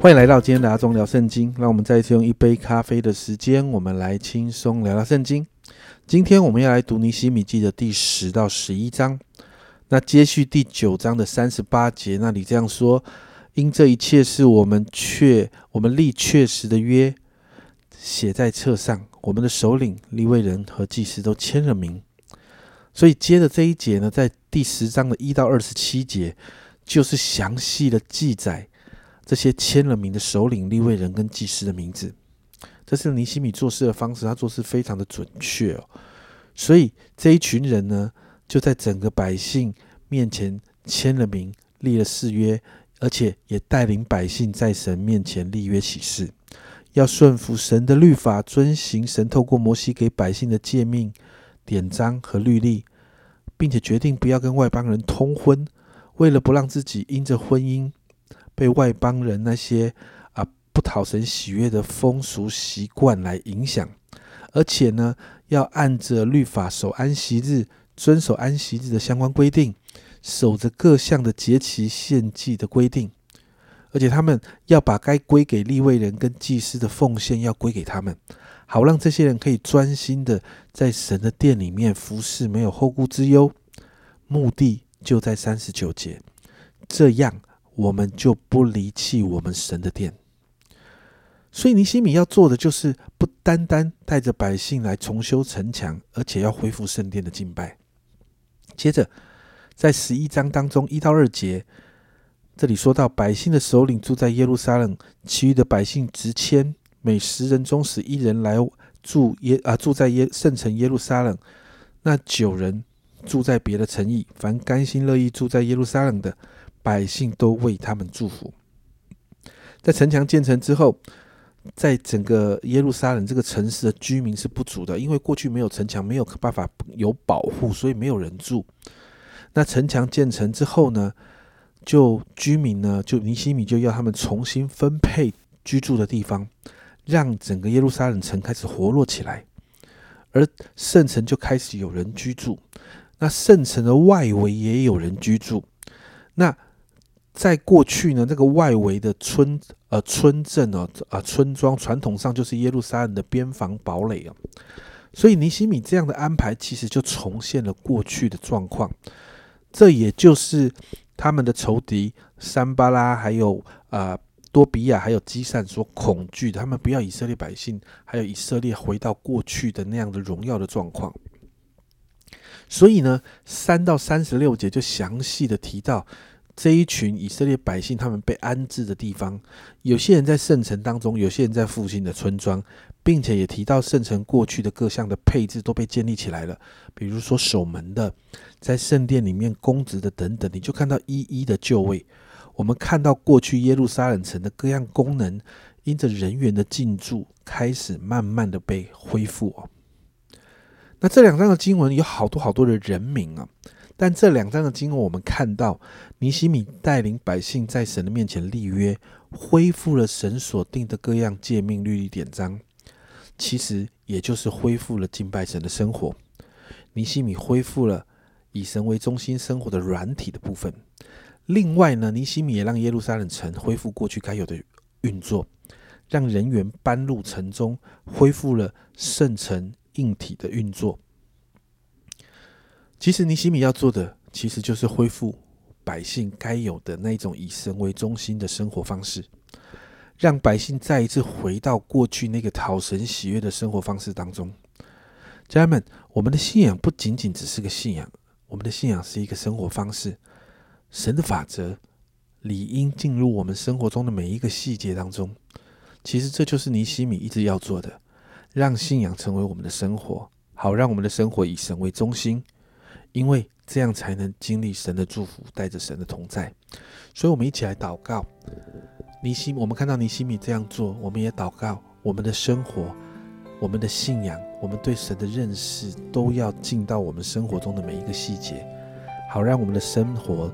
欢迎来到今天的阿忠聊圣经。让我们再一次用一杯咖啡的时间，我们来轻松聊聊圣经。今天我们要来读尼西米记的第十到十一章。那接续第九章的三十八节，那里这样说：因这一切是我们确我们立确实的约，写在册上。我们的首领、立位人和祭司都签了名。所以接着这一节呢，在第十章的一到二十七节，就是详细的记载。这些签了名的首领、立位人跟祭司的名字，这是尼西米做事的方式，他做事非常的准确哦。所以这一群人呢，就在整个百姓面前签了名，立了誓约，而且也带领百姓在神面前立约起誓，要顺服神的律法，遵行神透过摩西给百姓的诫命、典章和律例，并且决定不要跟外邦人通婚，为了不让自己因着婚姻。被外邦人那些啊不讨神喜悦的风俗习惯来影响，而且呢，要按着律法守安息日，遵守安息日的相关规定，守着各项的节期献祭的规定，而且他们要把该归给立位人跟祭司的奉献要归给他们，好让这些人可以专心的在神的殿里面服侍，没有后顾之忧。目的就在三十九节，这样。我们就不离弃我们神的殿，所以尼西米要做的就是不单单带着百姓来重修城墙，而且要恢复圣殿的敬拜。接着，在十一章当中一到二节，这里说到百姓的首领住在耶路撒冷，其余的百姓直迁，每十人中使一人来住耶啊住在耶圣城耶路撒冷，那九人住在别的城邑，凡甘心乐意住在耶路撒冷的。百姓都为他们祝福。在城墙建成之后，在整个耶路撒冷这个城市的居民是不足的，因为过去没有城墙，没有办法有保护，所以没有人住。那城墙建成之后呢，就居民呢，就尼西米就要他们重新分配居住的地方，让整个耶路撒冷城开始活络起来，而圣城就开始有人居住。那圣城的外围也有人居住。那在过去呢，这个外围的村呃村镇哦啊村庄，传统上就是耶路撒冷的边防堡垒啊，所以尼西米这样的安排，其实就重现了过去的状况。这也就是他们的仇敌山巴拉，还有啊多比亚，还有基善所恐惧的，他们不要以色列百姓，还有以色列回到过去的那样的荣耀的状况。所以呢，三到三十六节就详细的提到。这一群以色列百姓，他们被安置的地方，有些人在圣城当中，有些人在附近的村庄，并且也提到圣城过去的各项的配置都被建立起来了。比如说守门的，在圣殿里面公职的等等，你就看到一一的就位。我们看到过去耶路撒冷城的各样功能，因着人员的进驻，开始慢慢的被恢复哦。那这两章的经文有好多好多的人名啊。但这两章的经文，我们看到尼西米带领百姓在神的面前立约，恢复了神所定的各样诫命、律例、典章，其实也就是恢复了敬拜神的生活。尼西米恢复了以神为中心生活的软体的部分。另外呢，尼西米也让耶路撒冷城恢复过去该有的运作，让人员搬入城中，恢复了圣城硬体的运作。其实尼西米要做的，其实就是恢复百姓该有的那种以神为中心的生活方式，让百姓再一次回到过去那个讨神喜悦的生活方式当中。家人们，我们的信仰不仅仅只是个信仰，我们的信仰是一个生活方式。神的法则理应进入我们生活中的每一个细节当中。其实这就是尼西米一直要做的，让信仰成为我们的生活，好让我们的生活以神为中心。因为这样才能经历神的祝福，带着神的同在，所以我们一起来祷告。尼西，我们看到尼西米这样做，我们也祷告，我们的生活、我们的信仰、我们对神的认识，都要进到我们生活中的每一个细节，好让我们的生活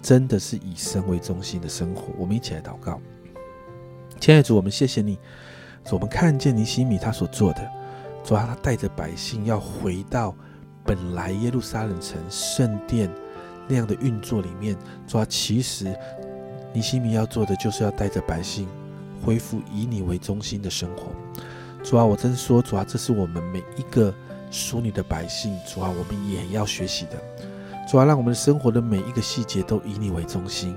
真的是以神为中心的生活。我们一起来祷告，亲爱的主，我们谢谢你，我们看见尼西米他所做的，主啊，他带着百姓要回到。本来耶路撒冷城圣殿那样的运作里面，主要其实尼西米要做的就是要带着百姓恢复以你为中心的生活。主啊，我真说，主啊，这是我们每一个属你的百姓，主啊，我们也要学习的。主啊，让我们的生活的每一个细节都以你为中心。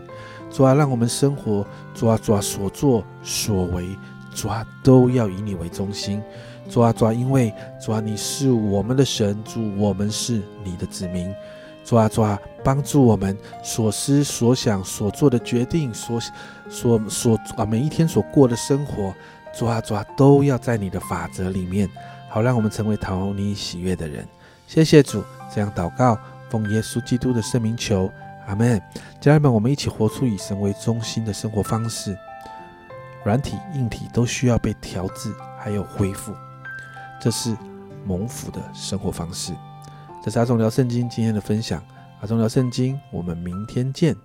主啊，让我们生活，主啊，主啊，所作所为，主啊，都要以你为中心。主啊，主啊，因为主啊，你是我们的神，主，我们是你的子民。主啊，主啊，帮助我们所思所想所做的决定，所所所啊，每一天所过的生活，主啊，主啊，都要在你的法则里面，好让我们成为讨你喜悦的人。谢谢主，这样祷告，奉耶稣基督的圣名求，阿门。家人们，我们一起活出以神为中心的生活方式，软体硬体都需要被调制，还有恢复，这是蒙福的生活方式。这是阿忠聊圣经今天的分享，阿忠聊圣经，我们明天见。